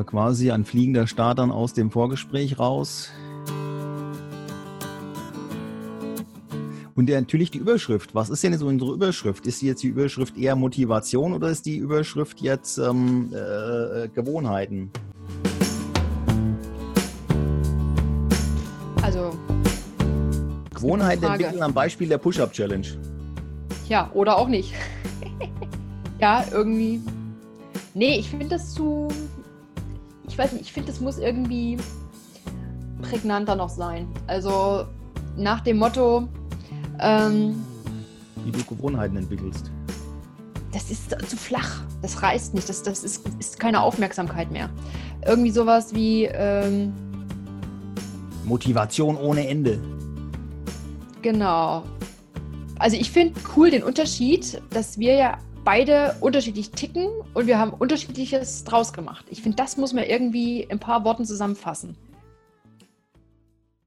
äh, quasi ein fliegender Start dann aus dem Vorgespräch raus. Und natürlich die Überschrift. Was ist denn so unsere Überschrift? Ist jetzt die Überschrift eher Motivation oder ist die Überschrift jetzt ähm, äh, Gewohnheiten? Also. Gewohnheiten entwickeln am Beispiel der Push-Up-Challenge. Ja, oder auch nicht. ja, irgendwie. Nee, ich finde das zu. Ich weiß nicht, ich finde, das muss irgendwie prägnanter noch sein. Also nach dem Motto, ähm, Wie du Gewohnheiten entwickelst. Das ist zu flach. Das reißt nicht. Das, das ist, ist keine Aufmerksamkeit mehr. Irgendwie sowas wie. Ähm, Motivation ohne Ende. Genau. Also ich finde cool den Unterschied, dass wir ja beide unterschiedlich ticken und wir haben unterschiedliches draus gemacht. Ich finde, das muss man irgendwie in ein paar Worten zusammenfassen.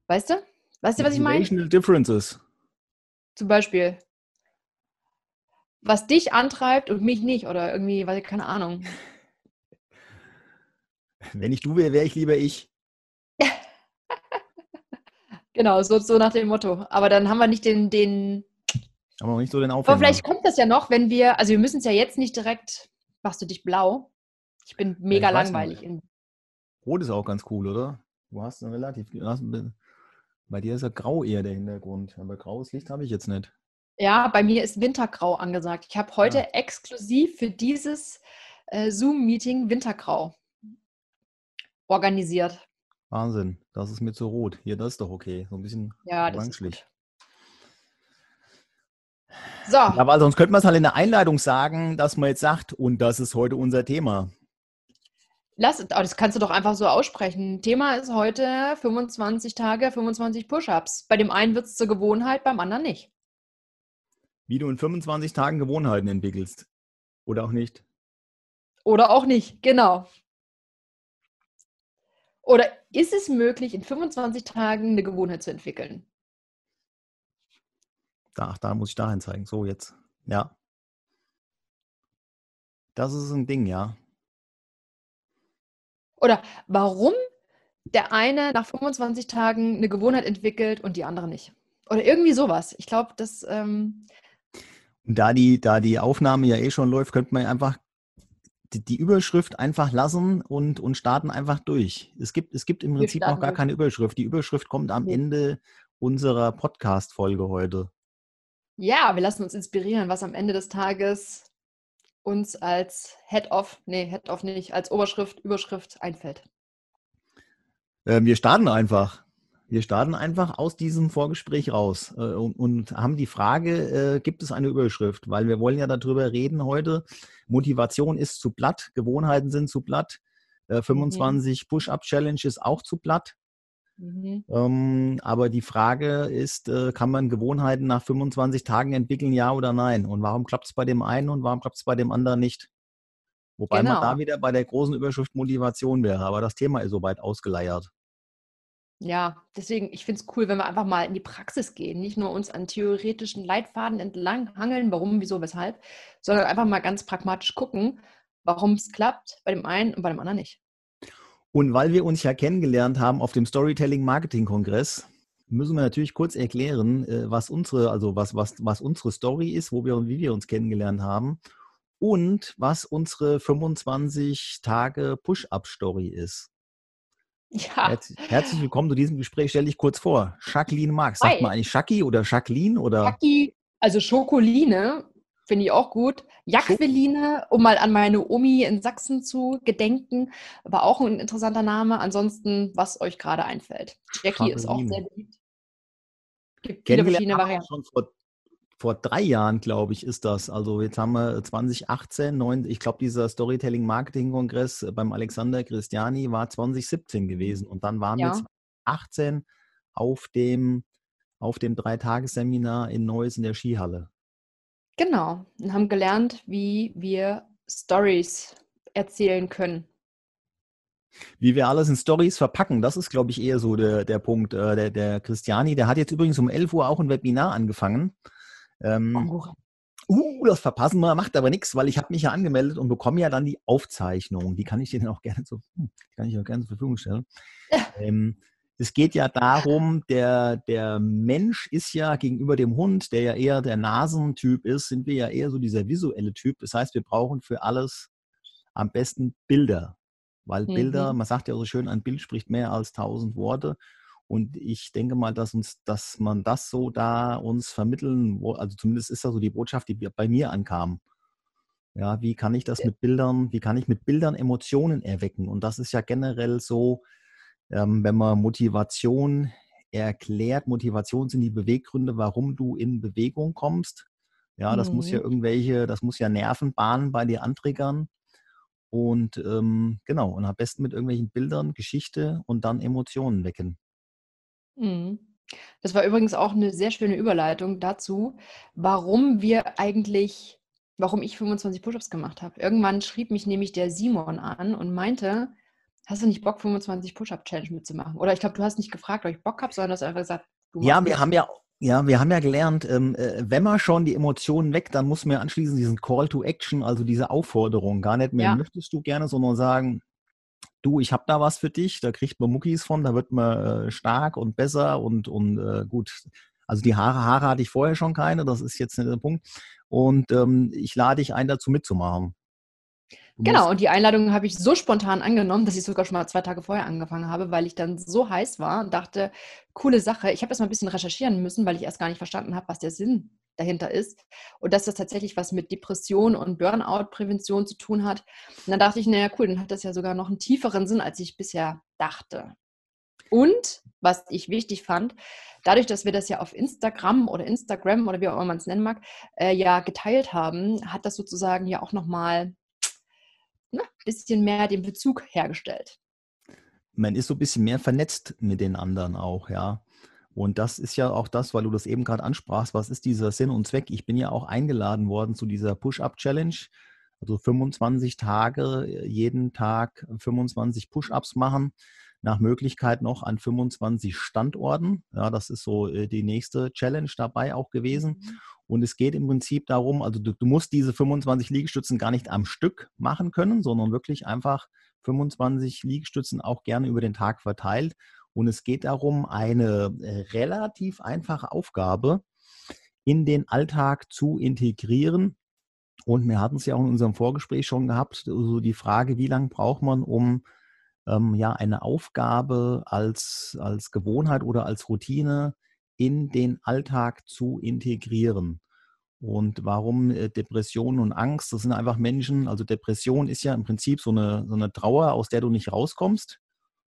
Weißt du? Weißt du, was ich meine? Differences. Zum Beispiel, was dich antreibt und mich nicht oder irgendwie, weil keine Ahnung. Wenn ich du wäre, wäre ich lieber ich. genau, so, so nach dem Motto. Aber dann haben wir nicht den, den aber noch nicht so den Aufwand. Aber vielleicht kommt das ja noch, wenn wir, also wir müssen es ja jetzt nicht direkt, machst du dich blau? Ich bin mega ja, ich langweilig. Rot ist auch ganz cool, oder? Du hast ein relativ, bei dir ist ja grau eher der Hintergrund, aber graues Licht habe ich jetzt nicht. Ja, bei mir ist Wintergrau angesagt. Ich habe heute ja. exklusiv für dieses äh, Zoom-Meeting Wintergrau organisiert. Wahnsinn, das ist mir zu rot. Hier, das ist doch okay. So ein bisschen ja, orangelich. So. Weil sonst könnte man es halt in der Einleitung sagen, dass man jetzt sagt, und das ist heute unser Thema. Lass, das kannst du doch einfach so aussprechen. Thema ist heute 25 Tage, 25 Push-Ups. Bei dem einen wird es zur Gewohnheit, beim anderen nicht. Wie du in 25 Tagen Gewohnheiten entwickelst. Oder auch nicht. Oder auch nicht, genau. Oder ist es möglich, in 25 Tagen eine Gewohnheit zu entwickeln? Da, da muss ich dahin zeigen. So, jetzt. Ja. Das ist ein Ding, ja. Oder warum der eine nach 25 Tagen eine Gewohnheit entwickelt und die andere nicht. Oder irgendwie sowas. Ich glaube, das. Ähm da die, da die Aufnahme ja eh schon läuft, könnte man einfach die, die, Überschrift einfach lassen und, und starten einfach durch. Es gibt, es gibt im Prinzip noch gar durch. keine Überschrift. Die Überschrift kommt am Ende unserer Podcast-Folge heute. Ja, wir lassen uns inspirieren, was am Ende des Tages uns als Head-Off, nee, Head-Off nicht, als Oberschrift, Überschrift einfällt? Äh, wir starten einfach. Wir starten einfach aus diesem Vorgespräch raus äh, und, und, haben die Frage, äh, gibt es eine Überschrift? Weil wir wollen ja darüber reden heute. Motivation ist zu platt, Gewohnheiten sind zu platt, 25 mhm. Push-Up-Challenge ist auch zu platt. Mhm. Ähm, aber die Frage ist, äh, kann man Gewohnheiten nach 25 Tagen entwickeln, ja oder nein? Und warum klappt es bei dem einen und warum klappt es bei dem anderen nicht? Wobei genau. man da wieder bei der großen Überschrift Motivation wäre, aber das Thema ist soweit ausgeleiert. Ja, deswegen, ich finde es cool, wenn wir einfach mal in die Praxis gehen, nicht nur uns an theoretischen Leitfaden entlang hangeln, warum, wieso, weshalb, sondern einfach mal ganz pragmatisch gucken, warum es klappt bei dem einen und bei dem anderen nicht. Und weil wir uns ja kennengelernt haben auf dem Storytelling Marketing Kongress, müssen wir natürlich kurz erklären, äh, was unsere, also was, was, was unsere Story ist, wo wir, wie wir uns kennengelernt haben und was unsere 25 Tage Push-Up-Story ist. Ja. Herzlich willkommen zu diesem Gespräch. Stell dich kurz vor. Jacqueline Marx. Sagt man eigentlich Schacki oder Jacqueline oder? Schacki, also Schokoline Finde ich auch gut. Jacqueline, um mal an meine Omi in Sachsen zu gedenken, war auch ein interessanter Name. Ansonsten, was euch gerade einfällt. Jackie ist auch sehr beliebt. Gibt viele verschiedene Varianten. Schon vor, vor drei Jahren, glaube ich, ist das. Also jetzt haben wir 2018, 9, ich glaube, dieser Storytelling Marketing Kongress beim Alexander Christiani war 2017 gewesen. Und dann waren ja. wir 2018 auf dem, auf dem Dreitagesseminar in Neuss in der Skihalle. Genau, und haben gelernt, wie wir Stories erzählen können. Wie wir alles in Stories verpacken, das ist, glaube ich, eher so der, der Punkt. Äh, der, der Christiani, der hat jetzt übrigens um 11 Uhr auch ein Webinar angefangen. Ähm, uh, das verpassen wir, macht aber nichts, weil ich habe mich ja angemeldet und bekomme ja dann die Aufzeichnung. Die kann ich dir auch gerne, zu, hm, kann ich auch gerne zur Verfügung stellen. ähm, es geht ja darum, der, der Mensch ist ja gegenüber dem Hund, der ja eher der Nasentyp ist, sind wir ja eher so dieser visuelle Typ. Das heißt, wir brauchen für alles am besten Bilder. Weil Bilder, mhm. man sagt ja so schön, ein Bild spricht mehr als tausend Worte. Und ich denke mal, dass uns, dass man das so da uns vermitteln, also zumindest ist das so die Botschaft, die bei mir ankam. Ja, wie kann ich das mit Bildern, wie kann ich mit Bildern Emotionen erwecken? Und das ist ja generell so, ähm, wenn man Motivation erklärt, Motivation sind die Beweggründe, warum du in Bewegung kommst. Ja, das mhm. muss ja mhm. irgendwelche, das muss ja Nervenbahnen bei dir antriggern. Und ähm, genau, und am besten mit irgendwelchen Bildern, Geschichte und dann Emotionen wecken. Mhm. Das war übrigens auch eine sehr schöne Überleitung dazu, warum wir eigentlich, warum ich 25 Push-ups gemacht habe. Irgendwann schrieb mich nämlich der Simon an und meinte, hast du nicht Bock, 25 Push-Up-Challenge mitzumachen? Oder ich glaube, du hast nicht gefragt, ob ich Bock habe, sondern hast einfach gesagt, du Ja, wir haben ja, ja, wir haben ja gelernt, ähm, äh, wenn man schon die Emotionen weg, dann muss man ja anschließend diesen Call to Action, also diese Aufforderung, gar nicht mehr ja. möchtest du gerne, sondern sagen, du, ich habe da was für dich, da kriegt man Muckis von, da wird man äh, stark und besser und, und äh, gut. Also die Haare, Haare hatte ich vorher schon keine, das ist jetzt nicht der Punkt. Und ähm, ich lade dich ein, dazu mitzumachen. Genau, und die Einladung habe ich so spontan angenommen, dass ich sogar schon mal zwei Tage vorher angefangen habe, weil ich dann so heiß war und dachte, coole Sache. Ich habe erst mal ein bisschen recherchieren müssen, weil ich erst gar nicht verstanden habe, was der Sinn dahinter ist und dass das tatsächlich was mit Depression und Burnout-Prävention zu tun hat. Und dann dachte ich, naja, cool, dann hat das ja sogar noch einen tieferen Sinn, als ich bisher dachte. Und was ich wichtig fand, dadurch, dass wir das ja auf Instagram oder Instagram oder wie auch immer man es nennen mag, äh, ja geteilt haben, hat das sozusagen ja auch nochmal ein ne, bisschen mehr den Bezug hergestellt. Man ist so ein bisschen mehr vernetzt mit den anderen auch, ja. Und das ist ja auch das, weil du das eben gerade ansprachst, was ist dieser Sinn und Zweck? Ich bin ja auch eingeladen worden zu dieser Push-Up-Challenge. Also 25 Tage, jeden Tag 25 Push-Ups machen, nach Möglichkeit noch an 25 Standorten. Ja, das ist so äh, die nächste Challenge dabei auch gewesen. Mhm. Und es geht im Prinzip darum, also du, du, musst diese 25 Liegestützen gar nicht am Stück machen können, sondern wirklich einfach 25 Liegestützen auch gerne über den Tag verteilt. Und es geht darum, eine äh, relativ einfache Aufgabe in den Alltag zu integrieren. Und wir hatten es ja auch in unserem Vorgespräch schon gehabt, so also die Frage, wie lange braucht man, um ähm, ja eine Aufgabe als, als Gewohnheit oder als Routine in den Alltag zu integrieren. Und warum äh, Depression und Angst? Das sind einfach Menschen, also Depression ist ja im Prinzip so eine, so eine Trauer, aus der du nicht rauskommst.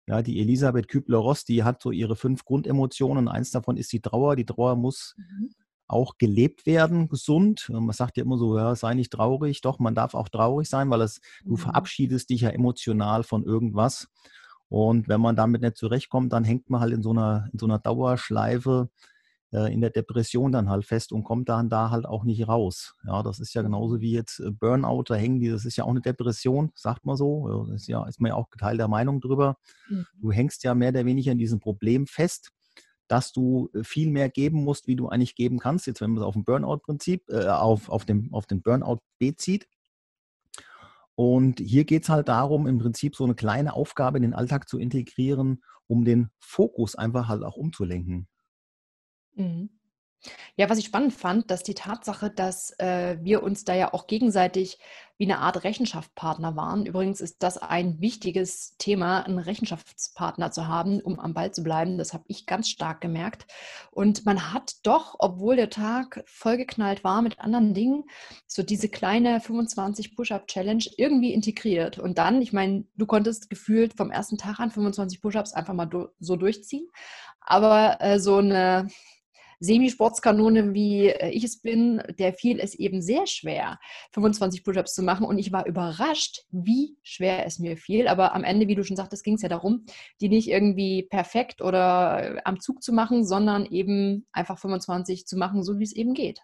Ja, die Elisabeth Kübler-Ross, die hat so ihre fünf Grundemotionen. Eins davon ist die Trauer. Die Trauer muss mhm. auch gelebt werden, gesund. Man sagt ja immer so, ja, sei nicht traurig. Doch, man darf auch traurig sein, weil es, mhm. du verabschiedest dich ja emotional von irgendwas. Und wenn man damit nicht zurechtkommt, dann hängt man halt in so einer, in so einer Dauerschleife äh, in der Depression dann halt fest und kommt dann da halt auch nicht raus. Ja, das ist ja genauso wie jetzt äh, Burnout, da hängen die, das ist ja auch eine Depression, sagt man so. Das ist ja, ist man ja auch geteilter Meinung drüber. Mhm. Du hängst ja mehr oder weniger in diesem Problem fest, dass du äh, viel mehr geben musst, wie du eigentlich geben kannst. Jetzt, wenn man es auf dem Burnout-Prinzip, äh, auf, auf, dem, auf den Burnout bezieht, und hier geht es halt darum, im Prinzip so eine kleine Aufgabe in den Alltag zu integrieren, um den Fokus einfach halt auch umzulenken. Mhm. Ja, was ich spannend fand, dass die Tatsache, dass äh, wir uns da ja auch gegenseitig wie eine Art Rechenschaftspartner waren. Übrigens ist das ein wichtiges Thema, einen Rechenschaftspartner zu haben, um am Ball zu bleiben. Das habe ich ganz stark gemerkt. Und man hat doch, obwohl der Tag vollgeknallt war mit anderen Dingen, so diese kleine 25 Push-Up-Challenge irgendwie integriert. Und dann, ich meine, du konntest gefühlt vom ersten Tag an 25 Push-Ups einfach mal so durchziehen. Aber äh, so eine Semisportskanone, wie äh, ich es bin, der fiel es eben sehr schwer, 25 Push-ups zu machen. Und ich war überrascht, wie schwer es mir fiel. Aber am Ende, wie du schon sagtest, ging es ja darum, die nicht irgendwie perfekt oder äh, am Zug zu machen, sondern eben einfach 25 zu machen, so wie es eben geht.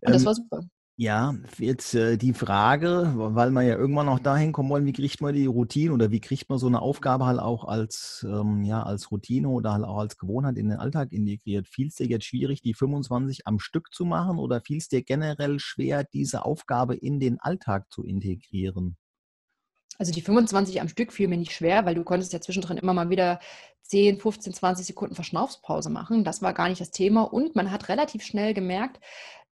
Und das ähm, war super. Ja, jetzt äh, die Frage, weil man ja irgendwann auch dahin kommen wollen, wie kriegt man die Routine oder wie kriegt man so eine Aufgabe halt auch als, ähm, ja, als Routine oder halt auch als Gewohnheit in den Alltag integriert? Fiel es dir jetzt schwierig, die 25 am Stück zu machen oder fiel es dir generell schwer, diese Aufgabe in den Alltag zu integrieren? Also die 25 am Stück fiel mir nicht schwer, weil du konntest ja zwischendrin immer mal wieder 10, 15, 20 Sekunden Verschnaufspause machen. Das war gar nicht das Thema. Und man hat relativ schnell gemerkt,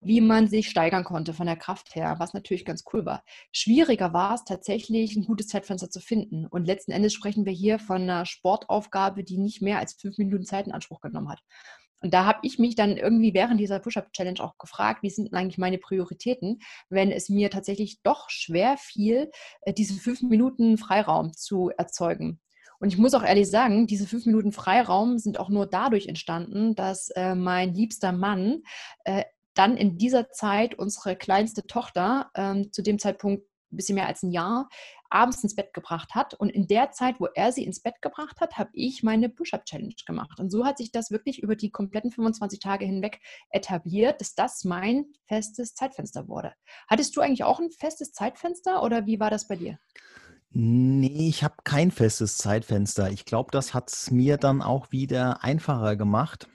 wie man sich steigern konnte von der Kraft her, was natürlich ganz cool war. Schwieriger war es tatsächlich, ein gutes Zeitfenster zu finden. Und letzten Endes sprechen wir hier von einer Sportaufgabe, die nicht mehr als fünf Minuten Zeit in Anspruch genommen hat. Und da habe ich mich dann irgendwie während dieser Push-Up-Challenge auch gefragt, wie sind eigentlich meine Prioritäten, wenn es mir tatsächlich doch schwer fiel, äh, diese fünf Minuten Freiraum zu erzeugen. Und ich muss auch ehrlich sagen, diese fünf Minuten Freiraum sind auch nur dadurch entstanden, dass äh, mein liebster Mann äh, dann in dieser Zeit unsere kleinste Tochter, ähm, zu dem Zeitpunkt ein bisschen mehr als ein Jahr, abends ins Bett gebracht hat. Und in der Zeit, wo er sie ins Bett gebracht hat, habe ich meine Push-Up-Challenge gemacht. Und so hat sich das wirklich über die kompletten 25 Tage hinweg etabliert, dass das mein festes Zeitfenster wurde. Hattest du eigentlich auch ein festes Zeitfenster oder wie war das bei dir? Nee, ich habe kein festes Zeitfenster. Ich glaube, das hat es mir dann auch wieder einfacher gemacht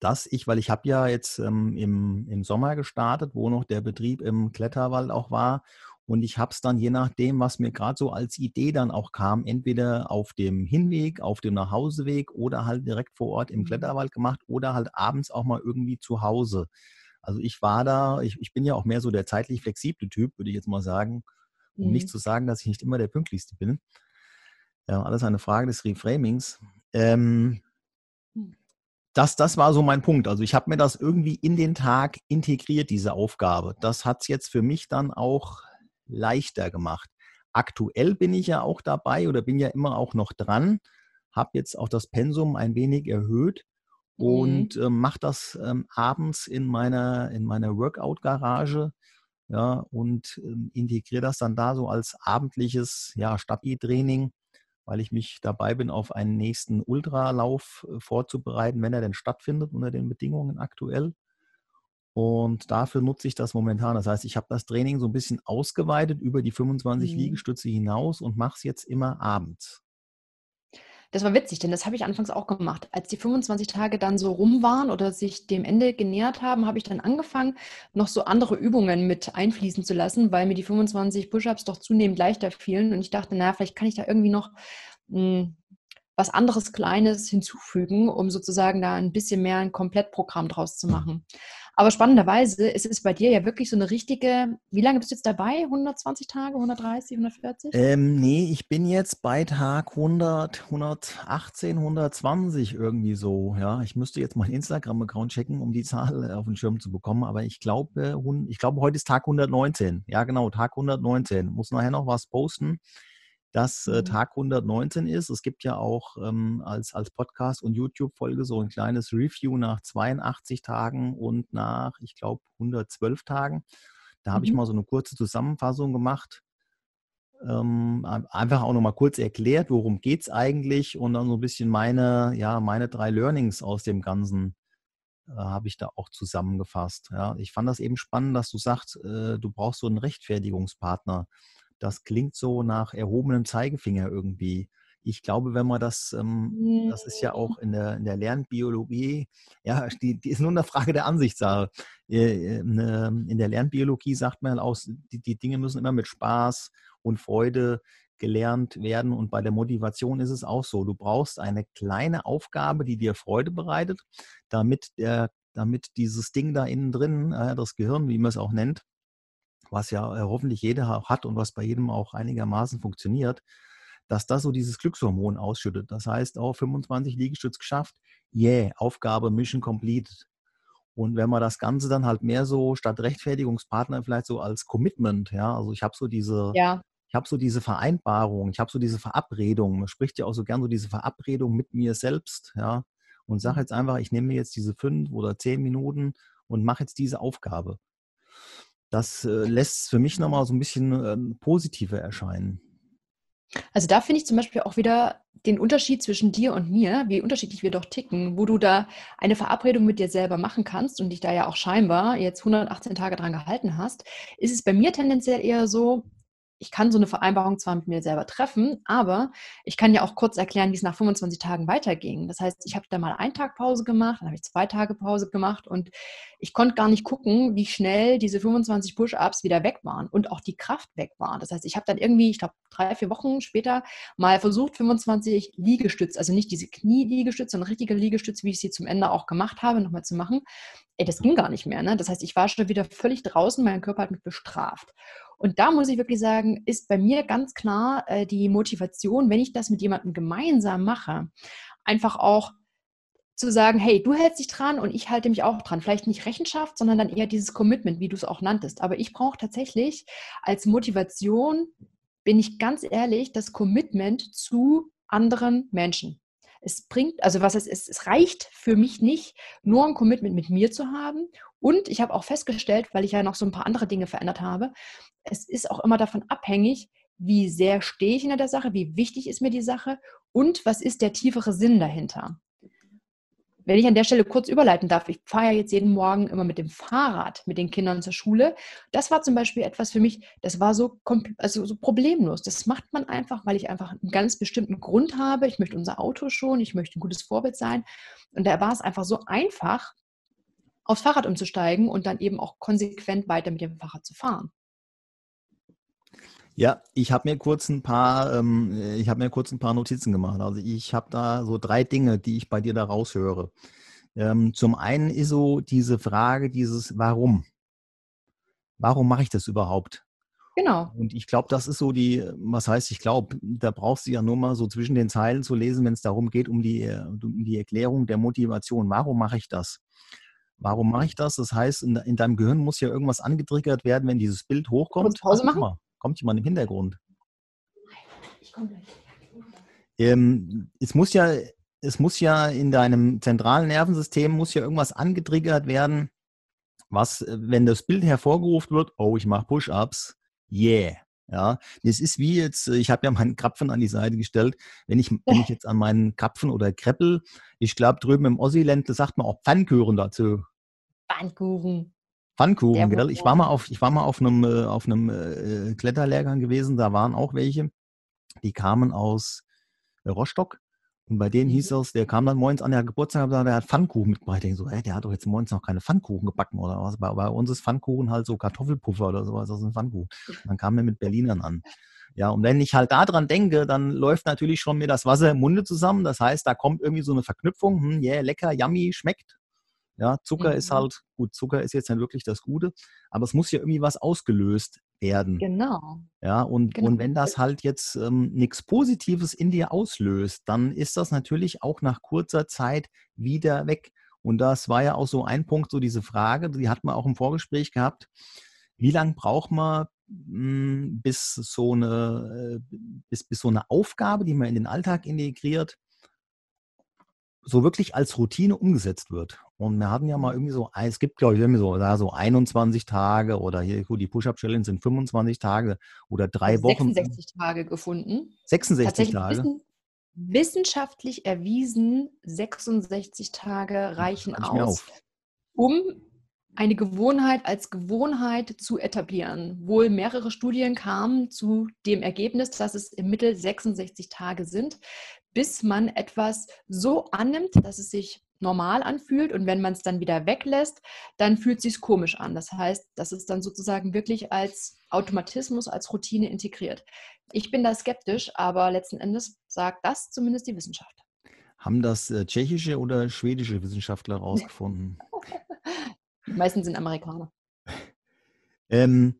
dass ich, weil ich habe ja jetzt ähm, im, im Sommer gestartet, wo noch der Betrieb im Kletterwald auch war. Und ich habe es dann je nachdem, was mir gerade so als Idee dann auch kam, entweder auf dem Hinweg, auf dem Nachhauseweg oder halt direkt vor Ort im mhm. Kletterwald gemacht oder halt abends auch mal irgendwie zu Hause. Also ich war da, ich, ich bin ja auch mehr so der zeitlich flexible Typ, würde ich jetzt mal sagen, um mhm. nicht zu sagen, dass ich nicht immer der pünktlichste bin. Ja, alles eine Frage des Reframings. Ähm, das, das war so mein Punkt. Also ich habe mir das irgendwie in den Tag integriert, diese Aufgabe. Das hat es jetzt für mich dann auch leichter gemacht. Aktuell bin ich ja auch dabei oder bin ja immer auch noch dran, habe jetzt auch das Pensum ein wenig erhöht und mhm. äh, mache das ähm, abends in meiner, in meiner Workout-Garage ja, und ähm, integriere das dann da so als abendliches ja, Stabi-Training weil ich mich dabei bin, auf einen nächsten Ultralauf äh, vorzubereiten, wenn er denn stattfindet unter den Bedingungen aktuell. Und dafür nutze ich das momentan. Das heißt, ich habe das Training so ein bisschen ausgeweitet über die 25 mhm. Liegestütze hinaus und mache es jetzt immer abends. Das war witzig, denn das habe ich anfangs auch gemacht. Als die 25 Tage dann so rum waren oder sich dem Ende genähert haben, habe ich dann angefangen, noch so andere Übungen mit einfließen zu lassen, weil mir die 25 Push-ups doch zunehmend leichter fielen. Und ich dachte, naja, vielleicht kann ich da irgendwie noch mh, hm, was anderes Kleines hinzufügen, um sozusagen da ein bisschen mehr ein Komplettprogramm draus zu machen. Aber spannenderweise ist es bei dir ja wirklich so eine richtige, wie lange bist du jetzt dabei? 120 Tage, 130, 140? Ähm, nee, ich bin jetzt bei Tag 100, 118, 120 irgendwie so. Ja, ich müsste jetzt meinen Instagram-Account checken, um die Zahl auf den Schirm zu bekommen. Aber ich glaube, ich glaube, heute ist Tag 119. Ja, genau, Tag 119. Muss nachher noch was posten dass äh, mhm. Tag 119 ist. Es gibt ja auch ähm, als, als Podcast und YouTube-Folge so ein kleines Review nach 82 Tagen und nach, ich glaube, 112 Tagen. Da habe mhm. ich mal so eine kurze Zusammenfassung gemacht. Ähm, einfach auch nochmal kurz erklärt, worum geht es eigentlich und dann so ein bisschen meine, ja, meine drei Learnings aus dem Ganzen äh, habe ich da auch zusammengefasst. Ja, ich fand das eben spannend, dass du sagst, äh, du brauchst so einen Rechtfertigungspartner das klingt so nach erhobenem Zeigefinger irgendwie. Ich glaube, wenn man das, ähm, das ist ja auch in der, in der Lernbiologie, ja, die, die ist nur eine Frage der Ansichtssache. Äh, äh, ne, in der Lernbiologie sagt man auch, die, die Dinge müssen immer mit Spaß und Freude gelernt werden. Und bei der Motivation ist es auch so. Du brauchst eine kleine Aufgabe, die dir Freude bereitet, damit der, damit dieses Ding da innen drin, das Gehirn, wie man es auch nennt, was ja äh, hoffentlich jeder hat und was bei jedem auch einigermaßen funktioniert, dass das so dieses Glückshormon ausschüttet. Das heißt, auch 25 Liegestütz geschafft, yeah, Aufgabe, Mission completed. Und wenn man das Ganze dann halt mehr so statt Rechtfertigungspartner vielleicht so als Commitment, ja, also ich habe so diese, ja. ich habe so diese Vereinbarung, ich habe so diese Verabredung, man spricht ja auch so gern so diese Verabredung mit mir selbst, ja, und sage mhm. jetzt einfach, ich nehme mir jetzt diese fünf oder zehn Minuten und mache jetzt diese Aufgabe das äh, lässt für mich nochmal so ein bisschen ähm, positiver erscheinen. Also da finde ich zum Beispiel auch wieder den Unterschied zwischen dir und mir, wie unterschiedlich wir doch ticken, wo du da eine Verabredung mit dir selber machen kannst und dich da ja auch scheinbar jetzt 118 Tage dran gehalten hast, ist es bei mir tendenziell eher so, ich kann so eine Vereinbarung zwar mit mir selber treffen, aber ich kann ja auch kurz erklären, wie es nach 25 Tagen weiterging. Das heißt, ich habe da mal einen Tag Pause gemacht, dann habe ich zwei Tage Pause gemacht und ich konnte gar nicht gucken, wie schnell diese 25 Push-Ups wieder weg waren und auch die Kraft weg war. Das heißt, ich habe dann irgendwie, ich glaube, drei, vier Wochen später mal versucht, 25 Liegestütze, also nicht diese Knie-Liegestütze, sondern richtige Liegestütze, wie ich sie zum Ende auch gemacht habe, nochmal zu machen. Ey, das ging gar nicht mehr. Ne? Das heißt, ich war schon wieder völlig draußen, mein Körper hat mich bestraft. Und da muss ich wirklich sagen, ist bei mir ganz klar äh, die Motivation, wenn ich das mit jemandem gemeinsam mache, einfach auch zu sagen, hey, du hältst dich dran und ich halte mich auch dran. Vielleicht nicht Rechenschaft, sondern dann eher dieses Commitment, wie du es auch nanntest. Aber ich brauche tatsächlich als Motivation, bin ich ganz ehrlich, das Commitment zu anderen Menschen. Es bringt, also was es ist, es reicht für mich nicht, nur ein Commitment mit mir zu haben. Und ich habe auch festgestellt, weil ich ja noch so ein paar andere Dinge verändert habe, es ist auch immer davon abhängig, wie sehr stehe ich in der Sache, wie wichtig ist mir die Sache und was ist der tiefere Sinn dahinter. Wenn ich an der Stelle kurz überleiten darf, ich fahre ja jetzt jeden Morgen immer mit dem Fahrrad mit den Kindern zur Schule. Das war zum Beispiel etwas für mich, das war so, also so problemlos. Das macht man einfach, weil ich einfach einen ganz bestimmten Grund habe. Ich möchte unser Auto schon, ich möchte ein gutes Vorbild sein. Und da war es einfach so einfach, aufs Fahrrad umzusteigen und dann eben auch konsequent weiter mit dem Fahrrad zu fahren. Ja, ich habe mir kurz ein paar, ähm, ich habe mir kurz ein paar Notizen gemacht. Also ich habe da so drei Dinge, die ich bei dir da raushöre. Ähm, zum einen ist so diese Frage, dieses Warum. Warum mache ich das überhaupt? Genau. Und ich glaube, das ist so die, was heißt, ich glaube, da brauchst du ja nur mal so zwischen den Zeilen zu lesen, wenn es darum geht, um die, um die Erklärung der Motivation. Warum mache ich das? Warum mache ich das? Das heißt, in, in deinem Gehirn muss ja irgendwas angetriggert werden, wenn dieses Bild hochkommt. Pause machen? Kommt jemand im Hintergrund? Ich komme gleich. Ähm, es muss ja, es muss ja in deinem zentralen Nervensystem muss ja irgendwas angetriggert werden, was, äh, wenn das Bild hervorgerufen wird, oh, ich mache Push-ups, yeah. Ja, das ist wie jetzt, äh, ich habe ja meinen Krapfen an die Seite gestellt. Wenn ich, wenn ich jetzt an meinen Krapfen oder Kreppel, ich glaube drüben im Ossiland, da sagt man auch Pfannkuchen dazu. Pfannkuchen. Pfannkuchen, gell? Ich war mal auf, ich war mal auf einem, äh, auf einem äh, Kletterlehrgang gewesen, da waren auch welche, die kamen aus Rostock. Und bei denen hieß mhm. es, der kam dann morgens an der Geburtstag und der hat Pfannkuchen mitgebracht. Ich denke so, hey, der hat doch jetzt morgens noch keine Pfannkuchen gebacken oder was. Bei, bei uns ist Pfannkuchen halt so Kartoffelpuffer oder sowas, das ist ein Pfannkuchen. Und dann kam er mit Berlinern an. Ja, und wenn ich halt daran denke, dann läuft natürlich schon mir das Wasser im Munde zusammen. Das heißt, da kommt irgendwie so eine Verknüpfung. Hm, yeah, lecker, yummy, schmeckt. Ja, Zucker mhm. ist halt, gut, Zucker ist jetzt nicht wirklich das Gute, aber es muss ja irgendwie was ausgelöst werden. Genau. Ja, und, genau. und wenn das halt jetzt ähm, nichts Positives in dir auslöst, dann ist das natürlich auch nach kurzer Zeit wieder weg. Und das war ja auch so ein Punkt, so diese Frage, die hat man auch im Vorgespräch gehabt. Wie lange braucht man, hm, bis so eine, äh, bis, bis so eine Aufgabe, die man in den Alltag integriert, so wirklich als Routine umgesetzt wird. Und wir hatten ja mal mhm. irgendwie so, es gibt glaube ich irgendwie so, da so 21 Tage oder hier, gut, die Push-Up-Challenge sind 25 Tage oder drei Wochen. 66 Tage gefunden. 66 Tage. Wissen, wissenschaftlich erwiesen, 66 Tage reichen aus, um eine Gewohnheit als Gewohnheit zu etablieren. Wohl mehrere Studien kamen zu dem Ergebnis, dass es im Mittel 66 Tage sind, bis man etwas so annimmt, dass es sich normal anfühlt und wenn man es dann wieder weglässt, dann fühlt es sich komisch an. Das heißt, das ist dann sozusagen wirklich als Automatismus, als Routine integriert. Ich bin da skeptisch, aber letzten Endes sagt das zumindest die Wissenschaft. Haben das äh, tschechische oder schwedische Wissenschaftler herausgefunden? die meisten sind Amerikaner. ähm, äh,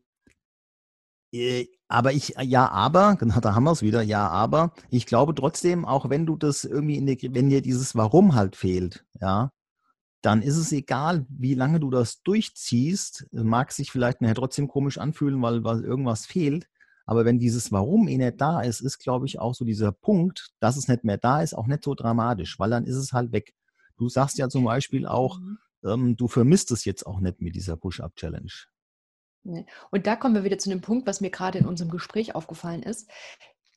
aber ich, ja, aber, genau, da haben wir es wieder, ja, aber ich glaube trotzdem, auch wenn du das irgendwie, in der, wenn dir dieses Warum halt fehlt, ja, dann ist es egal, wie lange du das durchziehst, mag sich vielleicht nachher trotzdem komisch anfühlen, weil, weil irgendwas fehlt. Aber wenn dieses Warum eh nicht da ist, ist, glaube ich, auch so dieser Punkt, dass es nicht mehr da ist, auch nicht so dramatisch, weil dann ist es halt weg. Du sagst ja zum Beispiel auch, mhm. ähm, du vermisst es jetzt auch nicht mit dieser Push-Up-Challenge. Und da kommen wir wieder zu dem Punkt, was mir gerade in unserem Gespräch aufgefallen ist.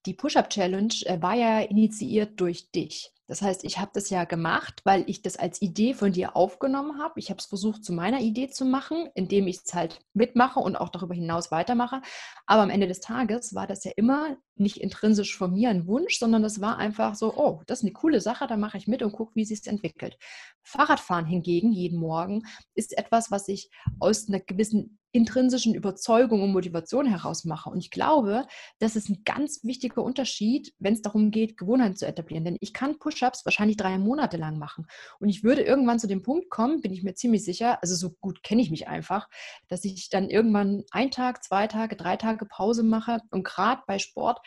die Push-Up-Challenge äh, war ja initiiert durch dich. Das heißt, ich habe das ja gemacht, weil ich das als Idee von dir aufgenommen habe. Ich habe es versucht, zu meiner Idee zu machen, indem ich es halt mitmache und auch darüber hinaus weitermache. Aber am Ende des Tages war das ja immer nicht intrinsisch von mir ein Wunsch, sondern das war einfach so, oh, das ist eine coole Sache, da mache ich mit und gucke, wie sich es entwickelt. Fahrradfahren hingegen jeden Morgen ist etwas, was ich aus einer gewissen intrinsischen Überzeugung und Motivation heraus mache. Und ich glaube, das ist ein ganz wichtiger Unterschied, wenn es darum geht, Gewohnheiten zu etablieren. Denn ich kann Push-ups wahrscheinlich drei Monate lang machen. Und ich würde irgendwann zu dem Punkt kommen, bin ich mir ziemlich sicher, also so gut kenne ich mich einfach, dass ich dann irgendwann ein Tag, zwei Tage, drei Tage Pause mache. Und gerade bei Sport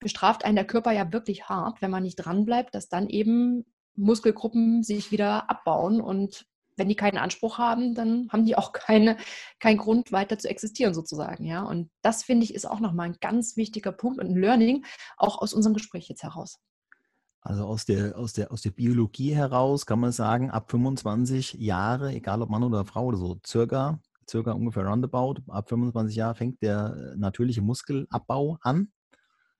bestraft einen der Körper ja wirklich hart, wenn man nicht dranbleibt, dass dann eben Muskelgruppen sich wieder abbauen und wenn die keinen Anspruch haben, dann haben die auch keine, keinen Grund weiter zu existieren sozusagen. Ja? Und das finde ich ist auch nochmal ein ganz wichtiger Punkt und ein Learning auch aus unserem Gespräch jetzt heraus. Also aus der, aus, der, aus der Biologie heraus kann man sagen, ab 25 Jahre, egal ob Mann oder Frau oder so, circa, circa ungefähr roundabout, ab 25 Jahre fängt der natürliche Muskelabbau an.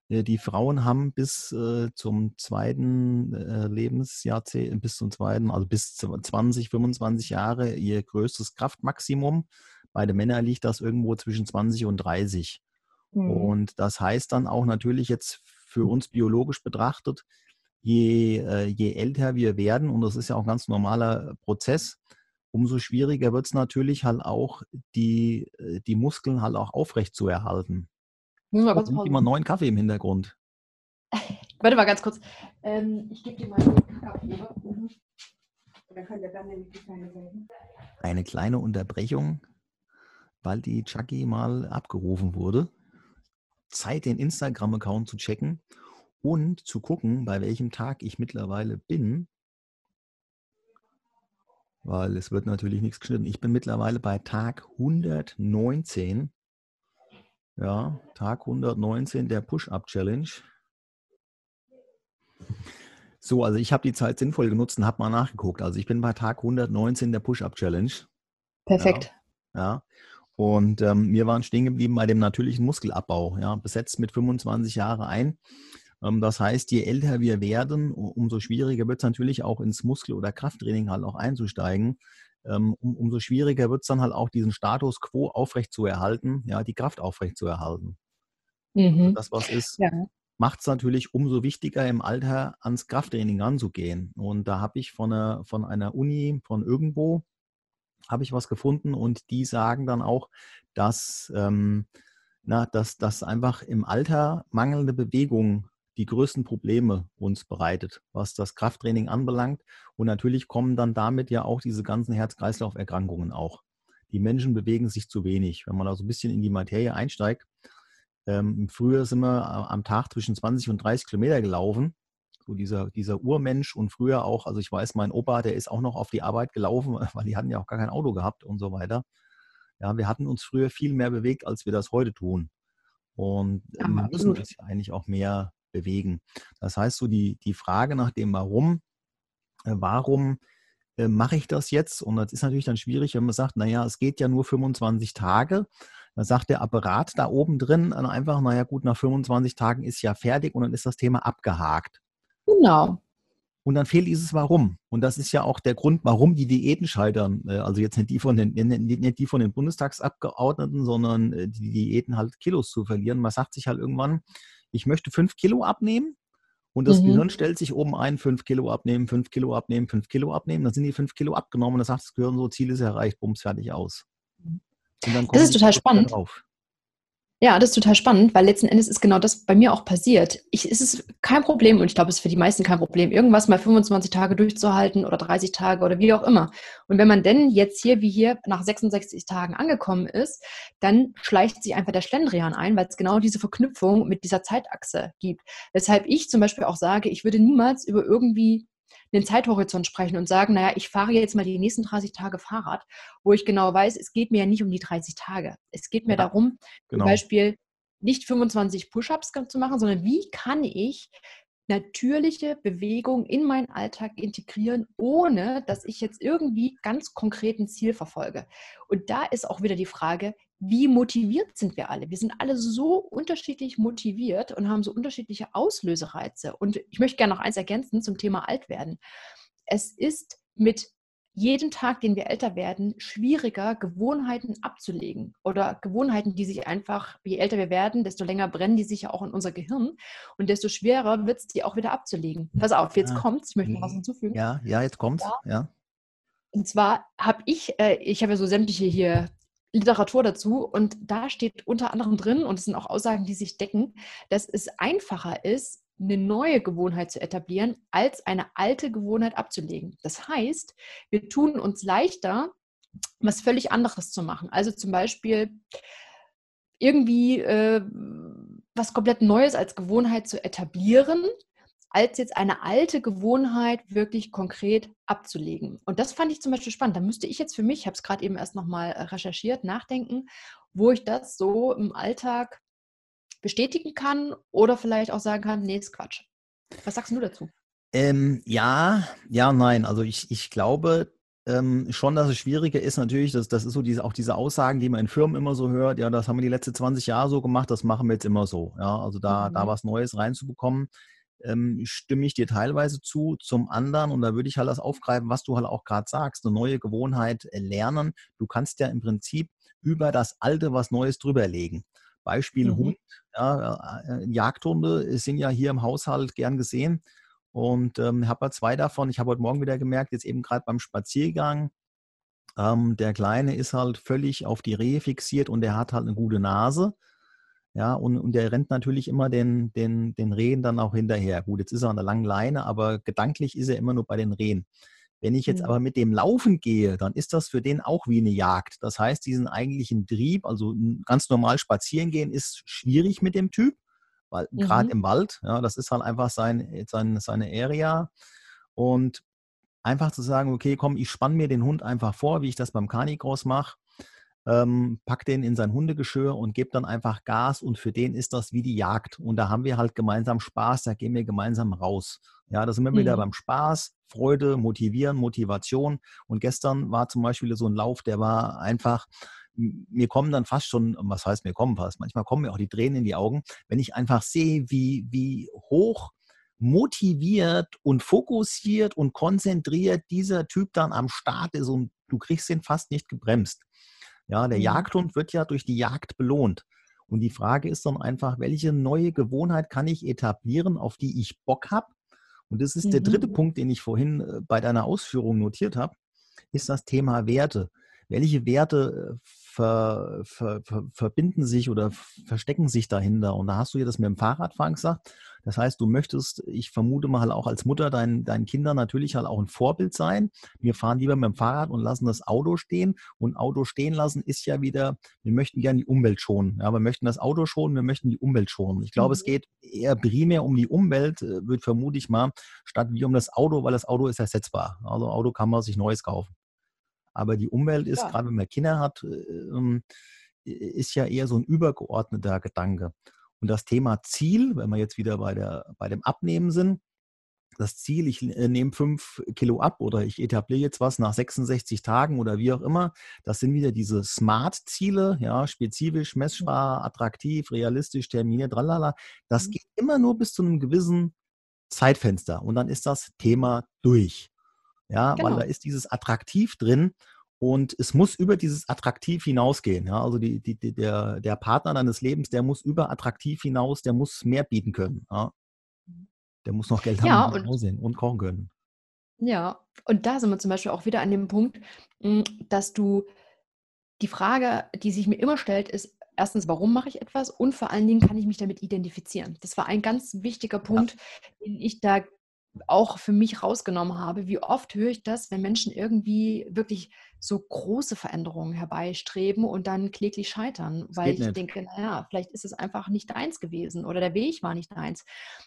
Äh, die Frauen haben bis äh, zum zweiten äh, Lebensjahrzehnt, bis zum zweiten, also bis 20, 25 Jahre ihr größtes Kraftmaximum. Bei den Männern liegt das irgendwo zwischen 20 und 30. Mhm. Und das heißt dann auch natürlich jetzt für uns biologisch betrachtet, je, äh, je älter wir werden, und das ist ja auch ein ganz normaler Prozess, umso schwieriger wird es natürlich halt auch, die, äh, die Muskeln halt auch aufrecht zu erhalten. Wir kurz immer neuen Kaffee im Hintergrund. Warte mal ganz kurz. Ähm, ich gebe dir mal den Kaffee. Mhm. Dann könnt ihr dann nämlich die kleine Seiten. Eine kleine Unterbrechung, weil die Chucky mal abgerufen wurde. Zeit, den Instagram-Account zu checken und zu gucken, bei welchem Tag ich mittlerweile bin. Weil es wird natürlich nichts geschnitten. Ich bin mittlerweile bei Tag 119 ja, Tag 119 der Push-Up-Challenge. So, also ich habe die Zeit sinnvoll genutzt und habe mal nachgeguckt. Also ich bin bei Tag 119 der Push-Up-Challenge. Perfekt. Ja. ja. Und ähm, wir waren stehen geblieben bei dem natürlichen Muskelabbau, ja, besetzt mit 25 Jahren ein. Ähm, das heißt, je älter wir werden, umso schwieriger wird es natürlich auch ins Muskel- oder Krafttraining halt auch einzusteigen um, umso schwieriger wird es dann halt auch, diesen Status quo aufrecht zu erhalten, ja, die Kraft aufrecht zu erhalten. Mhm. Das, was ist, ja. macht es natürlich umso wichtiger, im Alter ans Krafttraining ranzugehen. Und da habe ich von einer, von einer Uni, von irgendwo, habe ich was gefunden und die sagen dann auch, dass, ähm, na, dass, dass einfach im Alter mangelnde Bewegung die größten Probleme uns bereitet, was das Krafttraining anbelangt. Und natürlich kommen dann damit ja auch diese ganzen Herz-Kreislauf-Erkrankungen auch. Die Menschen bewegen sich zu wenig. Wenn man da so ein bisschen in die Materie einsteigt, ähm, früher sind wir am Tag zwischen 20 und 30 Kilometer gelaufen. So dieser, dieser Urmensch und früher auch, also ich weiß, mein Opa, der ist auch noch auf die Arbeit gelaufen, weil die hatten ja auch gar kein Auto gehabt und so weiter. Ja, wir hatten uns früher viel mehr bewegt, als wir das heute tun. Und ja, wir müssen uns ja eigentlich auch mehr bewegen. Das heißt, so die, die Frage nach dem Warum, äh, warum äh, mache ich das jetzt? Und das ist natürlich dann schwierig, wenn man sagt, naja, es geht ja nur 25 Tage. Dann sagt der Apparat da oben drin einfach, naja gut, nach 25 Tagen ist ja fertig und dann ist das Thema abgehakt. Genau. Und dann fehlt dieses Warum. Und das ist ja auch der Grund, warum die Diäten scheitern. Äh, also jetzt nicht die von den, nicht die von den Bundestagsabgeordneten, sondern die Diäten halt Kilos zu verlieren. Man sagt sich halt irgendwann, ich möchte fünf Kilo abnehmen. Und das mhm. Gehirn stellt sich oben ein, fünf Kilo abnehmen, fünf Kilo abnehmen, fünf Kilo abnehmen. Dann sind die fünf Kilo abgenommen und dann sagt das Gehirn so, Ziel ist erreicht, bums, fertig aus. das ist total spannend. Drauf. Ja, das ist total spannend, weil letzten Endes ist genau das bei mir auch passiert. Ich, es ist kein Problem und ich glaube, es ist für die meisten kein Problem, irgendwas mal 25 Tage durchzuhalten oder 30 Tage oder wie auch immer. Und wenn man denn jetzt hier wie hier nach 66 Tagen angekommen ist, dann schleicht sich einfach der Schlendrian ein, weil es genau diese Verknüpfung mit dieser Zeitachse gibt. Weshalb ich zum Beispiel auch sage, ich würde niemals über irgendwie einen Zeithorizont sprechen und sagen, naja, ich fahre jetzt mal die nächsten 30 Tage Fahrrad, wo ich genau weiß, es geht mir ja nicht um die 30 Tage. Es geht mir ja, darum, genau. zum Beispiel nicht 25 Push-ups zu machen, sondern wie kann ich natürliche Bewegung in meinen Alltag integrieren, ohne dass ich jetzt irgendwie ganz konkret ein Ziel verfolge. Und da ist auch wieder die Frage, wie motiviert sind wir alle? Wir sind alle so unterschiedlich motiviert und haben so unterschiedliche Auslösereize. Und ich möchte gerne noch eins ergänzen zum Thema Altwerden. Es ist mit jeden Tag, den wir älter werden, schwieriger, Gewohnheiten abzulegen oder Gewohnheiten, die sich einfach, je älter wir werden, desto länger brennen die sich ja auch in unser Gehirn und desto schwerer wird es, die auch wieder abzulegen. Pass auf, jetzt ja. kommt's. Ich möchte noch was hinzufügen. Ja, ja, jetzt kommt's. Ja. ja. Und zwar habe ich, äh, ich habe ja so sämtliche hier Literatur dazu und da steht unter anderem drin, und es sind auch Aussagen, die sich decken, dass es einfacher ist, eine neue Gewohnheit zu etablieren, als eine alte Gewohnheit abzulegen. Das heißt, wir tun uns leichter, was völlig anderes zu machen. Also zum Beispiel irgendwie äh, was komplett Neues als Gewohnheit zu etablieren, als jetzt eine alte Gewohnheit wirklich konkret abzulegen. Und das fand ich zum Beispiel spannend. Da müsste ich jetzt für mich, ich habe es gerade eben erst nochmal äh, recherchiert, nachdenken, wo ich das so im Alltag bestätigen kann oder vielleicht auch sagen kann, nee, ist Quatsch. Was sagst du dazu? Ähm, ja, ja, nein. Also ich, ich glaube ähm, schon, dass es schwieriger ist natürlich, das, das ist so diese, auch diese Aussagen, die man in Firmen immer so hört, ja, das haben wir die letzten 20 Jahre so gemacht, das machen wir jetzt immer so. Ja, also da, mhm. da was Neues reinzubekommen, ähm, stimme ich dir teilweise zu. Zum anderen, und da würde ich halt das aufgreifen, was du halt auch gerade sagst, eine neue Gewohnheit äh, lernen. Du kannst ja im Prinzip über das Alte was Neues drüberlegen. Beispiel mhm. Hund. Ja, äh, Jagdhunde sind ja hier im Haushalt gern gesehen. Und ähm, habe ja zwei davon. Ich habe heute Morgen wieder gemerkt, jetzt eben gerade beim Spaziergang, ähm, der Kleine ist halt völlig auf die Rehe fixiert und der hat halt eine gute Nase. Ja, und, und der rennt natürlich immer den, den, den Rehen dann auch hinterher. Gut, jetzt ist er an der langen Leine, aber gedanklich ist er immer nur bei den Rehen. Wenn ich jetzt mhm. aber mit dem Laufen gehe, dann ist das für den auch wie eine Jagd. Das heißt, diesen eigentlichen Trieb, also ganz normal spazieren gehen, ist schwierig mit dem Typ, weil mhm. gerade im Wald, ja, das ist halt einfach sein, sein, seine Area. Und einfach zu sagen, okay, komm, ich spanne mir den Hund einfach vor, wie ich das beim Canicross mache ähm, pack den in sein Hundegeschirr und gebe dann einfach Gas und für den ist das wie die Jagd. Und da haben wir halt gemeinsam Spaß, da gehen wir gemeinsam raus. Ja, da sind wir mhm. wieder beim Spaß, Freude, Motivieren, Motivation. Und gestern war zum Beispiel so ein Lauf, der war einfach, mir kommen dann fast schon, was heißt mir kommen fast, manchmal kommen mir auch die Tränen in die Augen, wenn ich einfach sehe, wie, wie hoch motiviert und fokussiert und konzentriert dieser Typ dann am Start ist und du kriegst ihn fast nicht gebremst. Ja, der mhm. Jagdhund wird ja durch die Jagd belohnt. Und die Frage ist dann einfach, welche neue Gewohnheit kann ich etablieren, auf die ich Bock habe? Und das ist mhm. der dritte. Punkt, den ich vorhin äh, bei deiner Ausführung notiert habe, ist das Thema Werte. Welche Werte äh, ver, ver, ver, verbinden sich oder verstecken sich dahinter? Und da hast du ja das mit dem Fahrradfahren gesagt. Das heißt, du möchtest, ich vermute mal auch als Mutter deinen, deinen Kindern natürlich halt auch ein Vorbild sein. Wir fahren lieber mit dem Fahrrad und lassen das Auto stehen. Und Auto stehen lassen ist ja wieder, wir möchten gerne die Umwelt schonen. Ja, wir möchten das Auto schonen, wir möchten die Umwelt schonen. Ich glaube, mhm. es geht eher primär um die Umwelt, äh, wird vermute ich mal, statt wie um das Auto, weil das Auto ist ersetzbar. Also Auto kann man sich Neues kaufen. Aber die Umwelt ist, ja. gerade wenn man Kinder hat, äh, ähm, ist ja eher so ein übergeordneter Gedanke. Und das Thema Ziel, wenn wir jetzt wieder bei, der, bei dem Abnehmen sind, das Ziel, ich äh, nehme fünf Kilo ab oder ich etabliere jetzt was nach 66 Tagen oder wie auch immer, das sind wieder diese Smart-Ziele, ja, spezifisch, messbar, attraktiv, realistisch, terminiert, tralala. Das mhm. geht immer nur bis zu einem gewissen Zeitfenster und dann ist das Thema durch. Ja, genau. weil da ist dieses attraktiv drin und es muss über dieses attraktiv hinausgehen. Ja? Also die, die, die, der, der Partner deines Lebens, der muss über attraktiv hinaus, der muss mehr bieten können. Ja? Der muss noch Geld ja, haben und aussehen und kochen können. Ja, und da sind wir zum Beispiel auch wieder an dem Punkt, hm, dass du die Frage, die sich mir immer stellt, ist erstens, warum mache ich etwas und vor allen Dingen kann ich mich damit identifizieren. Das war ein ganz wichtiger Punkt, ja. den ich da auch für mich rausgenommen habe, wie oft höre ich das, wenn Menschen irgendwie wirklich so große Veränderungen herbeistreben und dann kläglich scheitern, weil ich nicht. denke, naja, vielleicht ist es einfach nicht deins gewesen oder der Weg war nicht deins.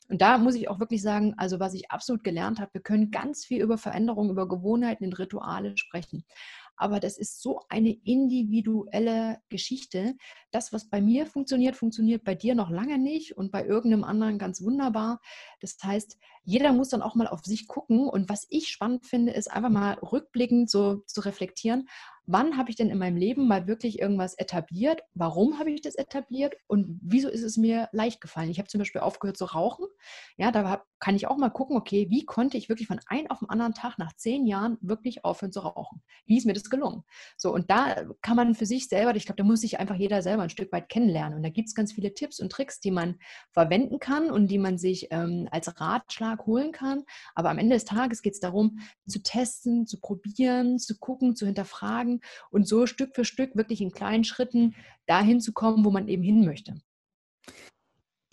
Und da muss ich auch wirklich sagen, also was ich absolut gelernt habe, wir können ganz viel über Veränderungen, über Gewohnheiten in Rituale sprechen. Aber das ist so eine individuelle Geschichte. Das, was bei mir funktioniert, funktioniert bei dir noch lange nicht und bei irgendeinem anderen ganz wunderbar. Das heißt, jeder muss dann auch mal auf sich gucken. Und was ich spannend finde, ist einfach mal rückblickend so zu reflektieren, wann habe ich denn in meinem Leben mal wirklich irgendwas etabliert? Warum habe ich das etabliert? Und wieso ist es mir leicht gefallen? Ich habe zum Beispiel aufgehört zu rauchen. Ja, da kann ich auch mal gucken, okay, wie konnte ich wirklich von einem auf den anderen Tag nach zehn Jahren wirklich aufhören zu rauchen? Wie ist mir das gelungen? So, und da kann man für sich selber, ich glaube, da muss sich einfach jeder selber ein Stück weit kennenlernen. Und da gibt es ganz viele Tipps und Tricks, die man verwenden kann und die man sich ähm, als Ratschlag holen kann. Aber am Ende des Tages geht es darum, zu testen, zu probieren, zu gucken, zu hinterfragen und so Stück für Stück wirklich in kleinen Schritten dahin zu kommen, wo man eben hin möchte.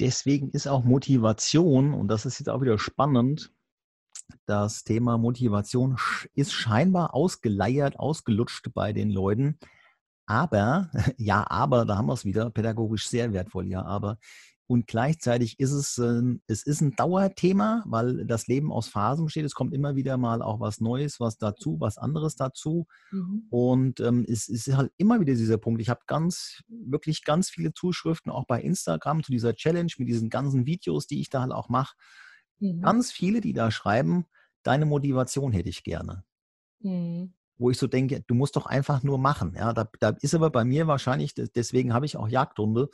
Deswegen ist auch Motivation, und das ist jetzt auch wieder spannend, das Thema Motivation ist scheinbar ausgeleiert, ausgelutscht bei den Leuten. Aber, ja, aber, da haben wir es wieder, pädagogisch sehr wertvoll, ja, aber und gleichzeitig ist es, äh, es ist ein Dauerthema, weil das Leben aus Phasen besteht. Es kommt immer wieder mal auch was Neues, was dazu, was anderes dazu. Mhm. Und ähm, es ist halt immer wieder dieser Punkt. Ich habe ganz, wirklich ganz viele Zuschriften auch bei Instagram zu dieser Challenge mit diesen ganzen Videos, die ich da halt auch mache. Mhm. Ganz viele, die da schreiben, deine Motivation hätte ich gerne. Mhm wo ich so denke, du musst doch einfach nur machen. Ja, da, da ist aber bei mir wahrscheinlich, deswegen habe ich auch Jagdhunde,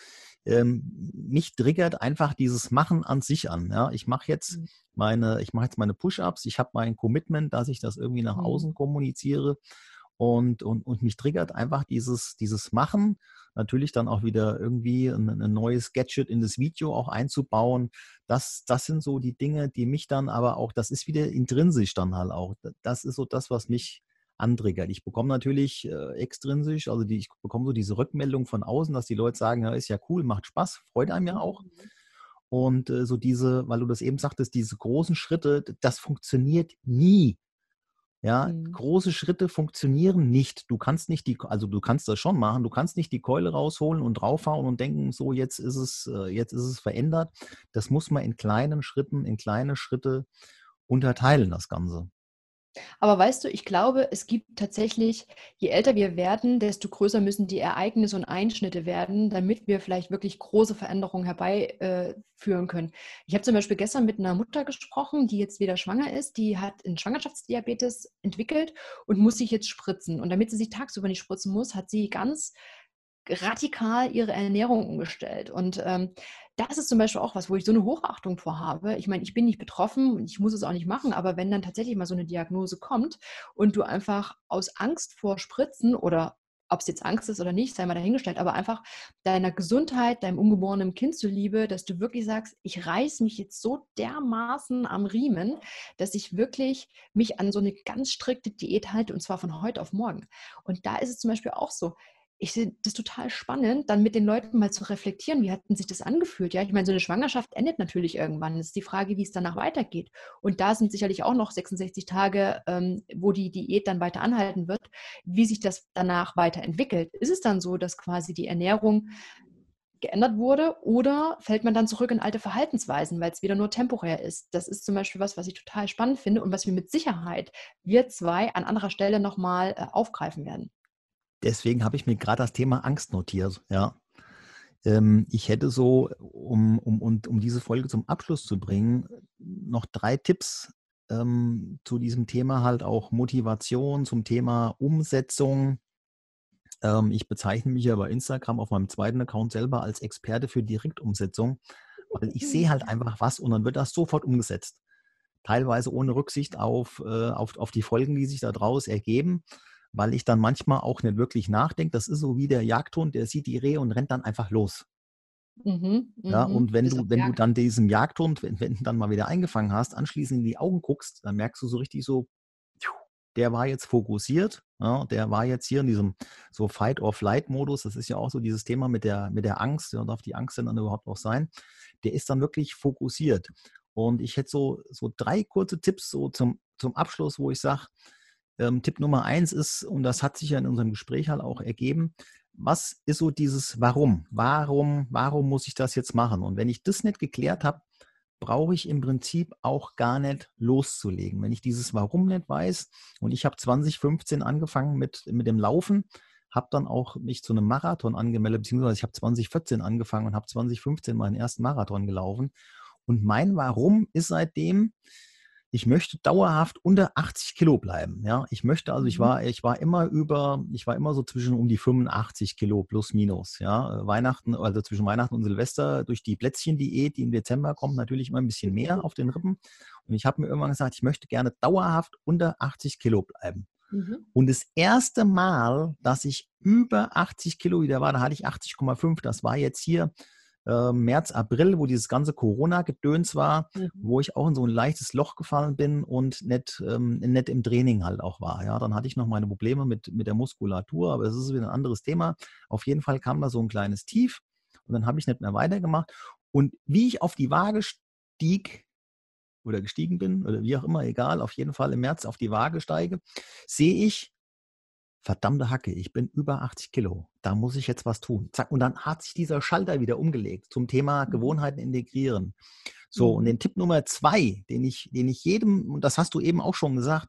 ähm, mich triggert einfach dieses Machen an sich an. Ja, ich mache jetzt mhm. meine, ich mache jetzt meine Push-ups, ich habe mein Commitment, dass ich das irgendwie nach mhm. außen kommuniziere und, und, und mich triggert einfach dieses, dieses Machen, natürlich dann auch wieder irgendwie ein, ein, neues Gadget in das Video auch einzubauen. Das, das sind so die Dinge, die mich dann aber auch, das ist wieder intrinsisch dann halt auch. Das ist so das, was mich antriggert. Ich bekomme natürlich äh, extrinsisch, also die, ich bekomme so diese Rückmeldung von außen, dass die Leute sagen, ja, ist ja cool, macht Spaß, freut einem ja auch. Mhm. Und äh, so diese, weil du das eben sagtest, diese großen Schritte, das funktioniert nie. Ja, mhm. große Schritte funktionieren nicht. Du kannst nicht die, also du kannst das schon machen, du kannst nicht die Keule rausholen und draufhauen und denken, so jetzt ist es, äh, jetzt ist es verändert. Das muss man in kleinen Schritten, in kleine Schritte unterteilen, das Ganze. Aber weißt du, ich glaube, es gibt tatsächlich, je älter wir werden, desto größer müssen die Ereignisse und Einschnitte werden, damit wir vielleicht wirklich große Veränderungen herbeiführen äh, können. Ich habe zum Beispiel gestern mit einer Mutter gesprochen, die jetzt wieder schwanger ist. Die hat einen Schwangerschaftsdiabetes entwickelt und muss sich jetzt spritzen. Und damit sie sich tagsüber nicht spritzen muss, hat sie ganz radikal ihre Ernährung umgestellt. Und ähm, das ist zum Beispiel auch was, wo ich so eine Hochachtung vorhabe. Ich meine, ich bin nicht betroffen und ich muss es auch nicht machen, aber wenn dann tatsächlich mal so eine Diagnose kommt und du einfach aus Angst vor Spritzen oder ob es jetzt Angst ist oder nicht, sei mal dahingestellt, aber einfach deiner Gesundheit, deinem ungeborenen Kind zuliebe, dass du wirklich sagst, ich reiß mich jetzt so dermaßen am Riemen, dass ich wirklich mich an so eine ganz strikte Diät halte und zwar von heute auf morgen. Und da ist es zum Beispiel auch so, ich finde das total spannend, dann mit den Leuten mal zu reflektieren, wie hat sich das angefühlt. Ja, ich meine, so eine Schwangerschaft endet natürlich irgendwann. Es ist die Frage, wie es danach weitergeht. Und da sind sicherlich auch noch 66 Tage, ähm, wo die Diät dann weiter anhalten wird, wie sich das danach weiterentwickelt. Ist es dann so, dass quasi die Ernährung geändert wurde oder fällt man dann zurück in alte Verhaltensweisen, weil es wieder nur temporär ist? Das ist zum Beispiel was, was ich total spannend finde und was wir mit Sicherheit wir zwei an anderer Stelle nochmal äh, aufgreifen werden. Deswegen habe ich mir gerade das Thema Angst notiert. Ja. Ähm, ich hätte so, um, um, um, diese Folge zum Abschluss zu bringen, noch drei Tipps ähm, zu diesem Thema halt auch Motivation, zum Thema Umsetzung. Ähm, ich bezeichne mich ja bei Instagram auf meinem zweiten Account selber als Experte für Direktumsetzung, weil ich sehe halt einfach was und dann wird das sofort umgesetzt. Teilweise ohne Rücksicht auf, äh, auf, auf die Folgen, die sich daraus ergeben weil ich dann manchmal auch nicht wirklich nachdenke. Das ist so wie der Jagdhund, der sieht die Rehe und rennt dann einfach los. Mhm, ja, mhm. und wenn du, wenn du dann diesem Jagdhund, wenn, wenn, du dann mal wieder eingefangen hast, anschließend in die Augen guckst, dann merkst du so richtig so, der war jetzt fokussiert, ja, der war jetzt hier in diesem so Fight-or-Flight-Modus. Das ist ja auch so dieses Thema mit der, mit der Angst. Ja, darf die Angst denn dann überhaupt auch sein? Der ist dann wirklich fokussiert. Und ich hätte so, so drei kurze Tipps so zum, zum Abschluss, wo ich sage, ähm, Tipp Nummer eins ist, und das hat sich ja in unserem Gespräch halt auch ergeben, was ist so dieses Warum? Warum, warum muss ich das jetzt machen? Und wenn ich das nicht geklärt habe, brauche ich im Prinzip auch gar nicht loszulegen. Wenn ich dieses Warum nicht weiß, und ich habe 2015 angefangen mit, mit dem Laufen, habe dann auch mich zu einem Marathon angemeldet, beziehungsweise ich habe 2014 angefangen und habe 2015 meinen ersten Marathon gelaufen. Und mein Warum ist seitdem, ich möchte dauerhaft unter 80 Kilo bleiben. Ja, ich möchte, also ich mhm. war, ich war immer über, ich war immer so zwischen um die 85 Kilo plus minus. Ja, Weihnachten, also zwischen Weihnachten und Silvester durch die Plätzchendiät, die im Dezember kommt, natürlich immer ein bisschen mehr mhm. auf den Rippen. Und ich habe mir irgendwann gesagt, ich möchte gerne dauerhaft unter 80 Kilo bleiben. Mhm. Und das erste Mal, dass ich über 80 Kilo wieder war, da hatte ich 80,5. Das war jetzt hier äh, März, April, wo dieses ganze Corona-Gedöns war, mhm. wo ich auch in so ein leichtes Loch gefallen bin und nicht, ähm, nicht im Training halt auch war. Ja, dann hatte ich noch meine Probleme mit, mit der Muskulatur, aber das ist wieder ein anderes Thema. Auf jeden Fall kam da so ein kleines Tief und dann habe ich nicht mehr weitergemacht. Und wie ich auf die Waage stieg, oder gestiegen bin oder wie auch immer, egal, auf jeden Fall im März auf die Waage steige, sehe ich, verdammte Hacke, ich bin über 80 Kilo, da muss ich jetzt was tun. Zack, und dann hat sich dieser Schalter wieder umgelegt zum Thema mhm. Gewohnheiten integrieren. So, und mhm. den Tipp Nummer zwei, den ich, den ich jedem, und das hast du eben auch schon gesagt,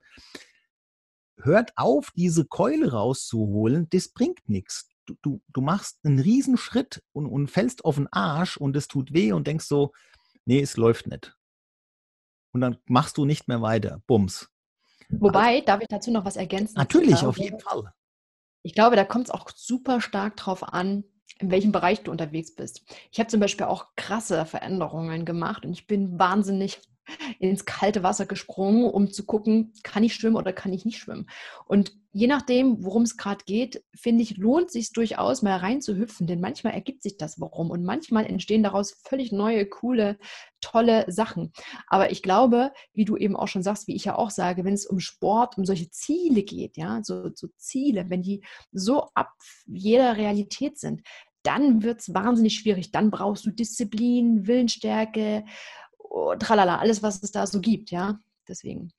hört auf, diese Keule rauszuholen, das bringt nichts. Du, du, du machst einen Riesenschritt und, und fällst auf den Arsch und es tut weh und denkst so, nee, es läuft nicht. Und dann machst du nicht mehr weiter. Bums. Wobei, darf ich dazu noch was ergänzen? Natürlich, auf jeden Fall. Ich glaube, da kommt es auch super stark drauf an, in welchem Bereich du unterwegs bist. Ich habe zum Beispiel auch krasse Veränderungen gemacht und ich bin wahnsinnig ins kalte Wasser gesprungen, um zu gucken, kann ich schwimmen oder kann ich nicht schwimmen. Und je nachdem, worum es gerade geht, finde ich, lohnt sich durchaus mal reinzuhüpfen, denn manchmal ergibt sich das warum und manchmal entstehen daraus völlig neue, coole, tolle Sachen. Aber ich glaube, wie du eben auch schon sagst, wie ich ja auch sage, wenn es um Sport, um solche Ziele geht, ja, so, so Ziele, wenn die so ab jeder Realität sind, dann wird es wahnsinnig schwierig. Dann brauchst du Disziplin, Willensstärke, oh, tralala, alles, was es da so gibt, ja. Deswegen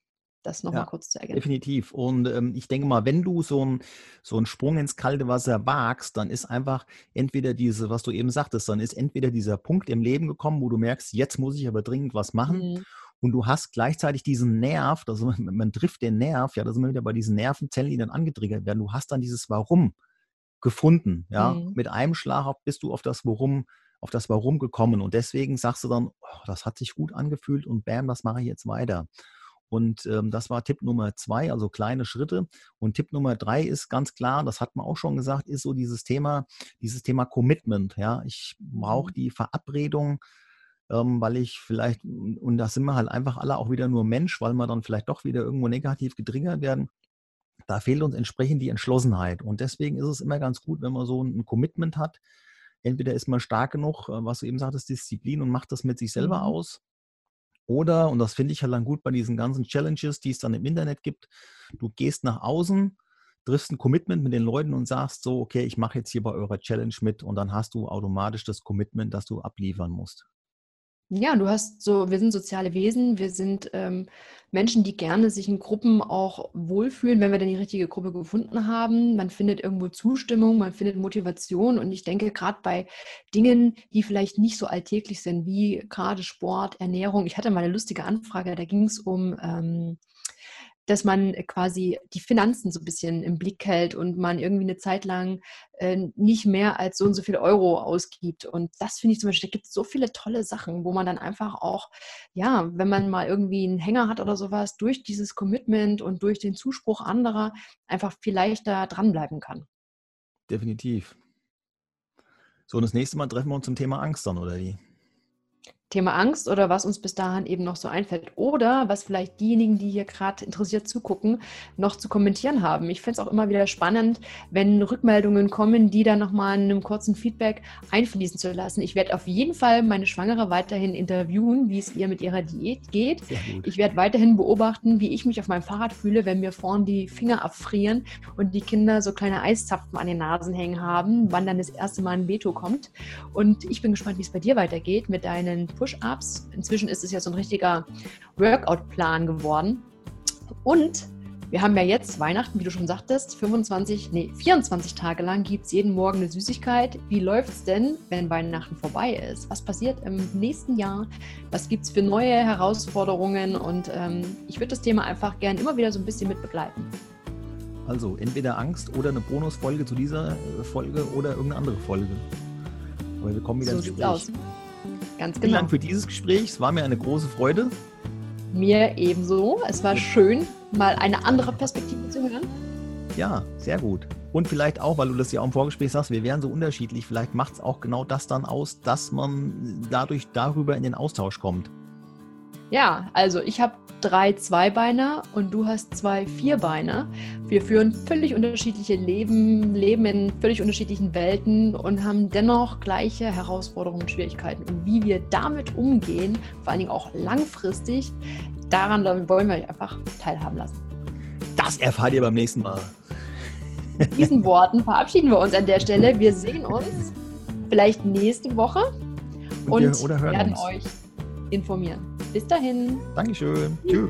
das nochmal ja, kurz zu ergänzen. Definitiv. Und ähm, ich denke mal, wenn du so, ein, so einen Sprung ins kalte Wasser wagst, dann ist einfach entweder diese, was du eben sagtest, dann ist entweder dieser Punkt im Leben gekommen, wo du merkst, jetzt muss ich aber dringend was machen. Mhm. Und du hast gleichzeitig diesen Nerv, das, man, man trifft den Nerv, ja, da sind wir wieder bei diesen Nervenzellen, die dann angetriggert werden. Du hast dann dieses Warum gefunden, ja. Mhm. Mit einem Schlag bist du auf das Warum auf das Warum gekommen. Und deswegen sagst du dann, oh, das hat sich gut angefühlt und bam, das mache ich jetzt weiter. Und ähm, das war Tipp Nummer zwei, also kleine Schritte. Und Tipp Nummer drei ist ganz klar, das hat man auch schon gesagt, ist so dieses Thema, dieses Thema Commitment. Ja, ich brauche mhm. die Verabredung, ähm, weil ich vielleicht, und da sind wir halt einfach alle auch wieder nur Mensch, weil wir dann vielleicht doch wieder irgendwo negativ getriggert werden. Da fehlt uns entsprechend die Entschlossenheit. Und deswegen ist es immer ganz gut, wenn man so ein Commitment hat, entweder ist man stark genug, äh, was du eben sagtest, Disziplin und macht das mit sich selber mhm. aus. Oder, und das finde ich halt dann gut bei diesen ganzen Challenges, die es dann im Internet gibt, du gehst nach außen, triffst ein Commitment mit den Leuten und sagst so, okay, ich mache jetzt hier bei eurer Challenge mit und dann hast du automatisch das Commitment, das du abliefern musst. Ja, du hast so, wir sind soziale Wesen, wir sind ähm, Menschen, die gerne sich in Gruppen auch wohlfühlen, wenn wir dann die richtige Gruppe gefunden haben. Man findet irgendwo Zustimmung, man findet Motivation und ich denke gerade bei Dingen, die vielleicht nicht so alltäglich sind, wie gerade Sport, Ernährung. Ich hatte mal eine lustige Anfrage, da ging es um ähm, dass man quasi die Finanzen so ein bisschen im Blick hält und man irgendwie eine Zeit lang äh, nicht mehr als so und so viel Euro ausgibt. Und das finde ich zum Beispiel, da gibt es so viele tolle Sachen, wo man dann einfach auch, ja, wenn man mal irgendwie einen Hänger hat oder sowas, durch dieses Commitment und durch den Zuspruch anderer einfach viel leichter dranbleiben kann. Definitiv. So, und das nächste Mal treffen wir uns zum Thema Angst dann, oder wie? Thema Angst oder was uns bis dahin eben noch so einfällt. Oder was vielleicht diejenigen, die hier gerade interessiert zugucken, noch zu kommentieren haben. Ich finde es auch immer wieder spannend, wenn Rückmeldungen kommen, die dann nochmal in einem kurzen Feedback einfließen zu lassen. Ich werde auf jeden Fall meine Schwangere weiterhin interviewen, wie es ihr mit ihrer Diät geht. Ich werde weiterhin beobachten, wie ich mich auf meinem Fahrrad fühle, wenn mir vorn die Finger abfrieren und die Kinder so kleine Eiszapfen an den Nasen hängen haben, wann dann das erste Mal ein Veto kommt. Und ich bin gespannt, wie es bei dir weitergeht mit deinen Push-Ups. Inzwischen ist es ja so ein richtiger Workout-Plan geworden. Und wir haben ja jetzt Weihnachten, wie du schon sagtest, 25, nee, 24 Tage lang gibt es jeden Morgen eine Süßigkeit. Wie läuft es denn, wenn Weihnachten vorbei ist? Was passiert im nächsten Jahr? Was gibt es für neue Herausforderungen? Und ähm, ich würde das Thema einfach gern immer wieder so ein bisschen mit begleiten. Also entweder Angst oder eine Bonusfolge zu dieser Folge oder irgendeine andere Folge. Aber wir kommen wieder so ins Gespräch. Aus. Ganz Vielen genau. Dank für dieses Gespräch. Es war mir eine große Freude. Mir ebenso. Es war schön, mal eine andere Perspektive zu hören. Ja, sehr gut. Und vielleicht auch, weil du das ja auch im Vorgespräch sagst, wir wären so unterschiedlich, vielleicht macht es auch genau das dann aus, dass man dadurch darüber in den Austausch kommt. Ja, also ich habe drei Zweibeiner und du hast zwei Vierbeiner. Wir führen völlig unterschiedliche Leben, leben in völlig unterschiedlichen Welten und haben dennoch gleiche Herausforderungen und Schwierigkeiten. Und wie wir damit umgehen, vor allen Dingen auch langfristig, daran wollen wir euch einfach teilhaben lassen. Das erfahrt ihr beim nächsten Mal. Mit diesen Worten verabschieden wir uns an der Stelle. Wir sehen uns vielleicht nächste Woche und, wir, oder hören werden uns. euch informieren. Bis dahin. Dankeschön. Tschüss.